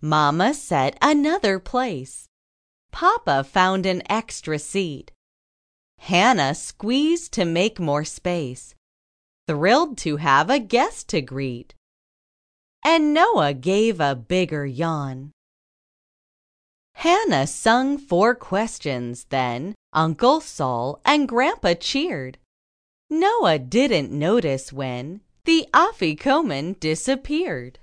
Mamma set another place. Papa found an extra seat. Hannah squeezed to make more space, Thrilled to have a guest to greet. And Noah gave a bigger yawn. Hannah sung four questions, then Uncle Sol and Grandpa cheered. Noah didn't notice when The afikoman disappeared.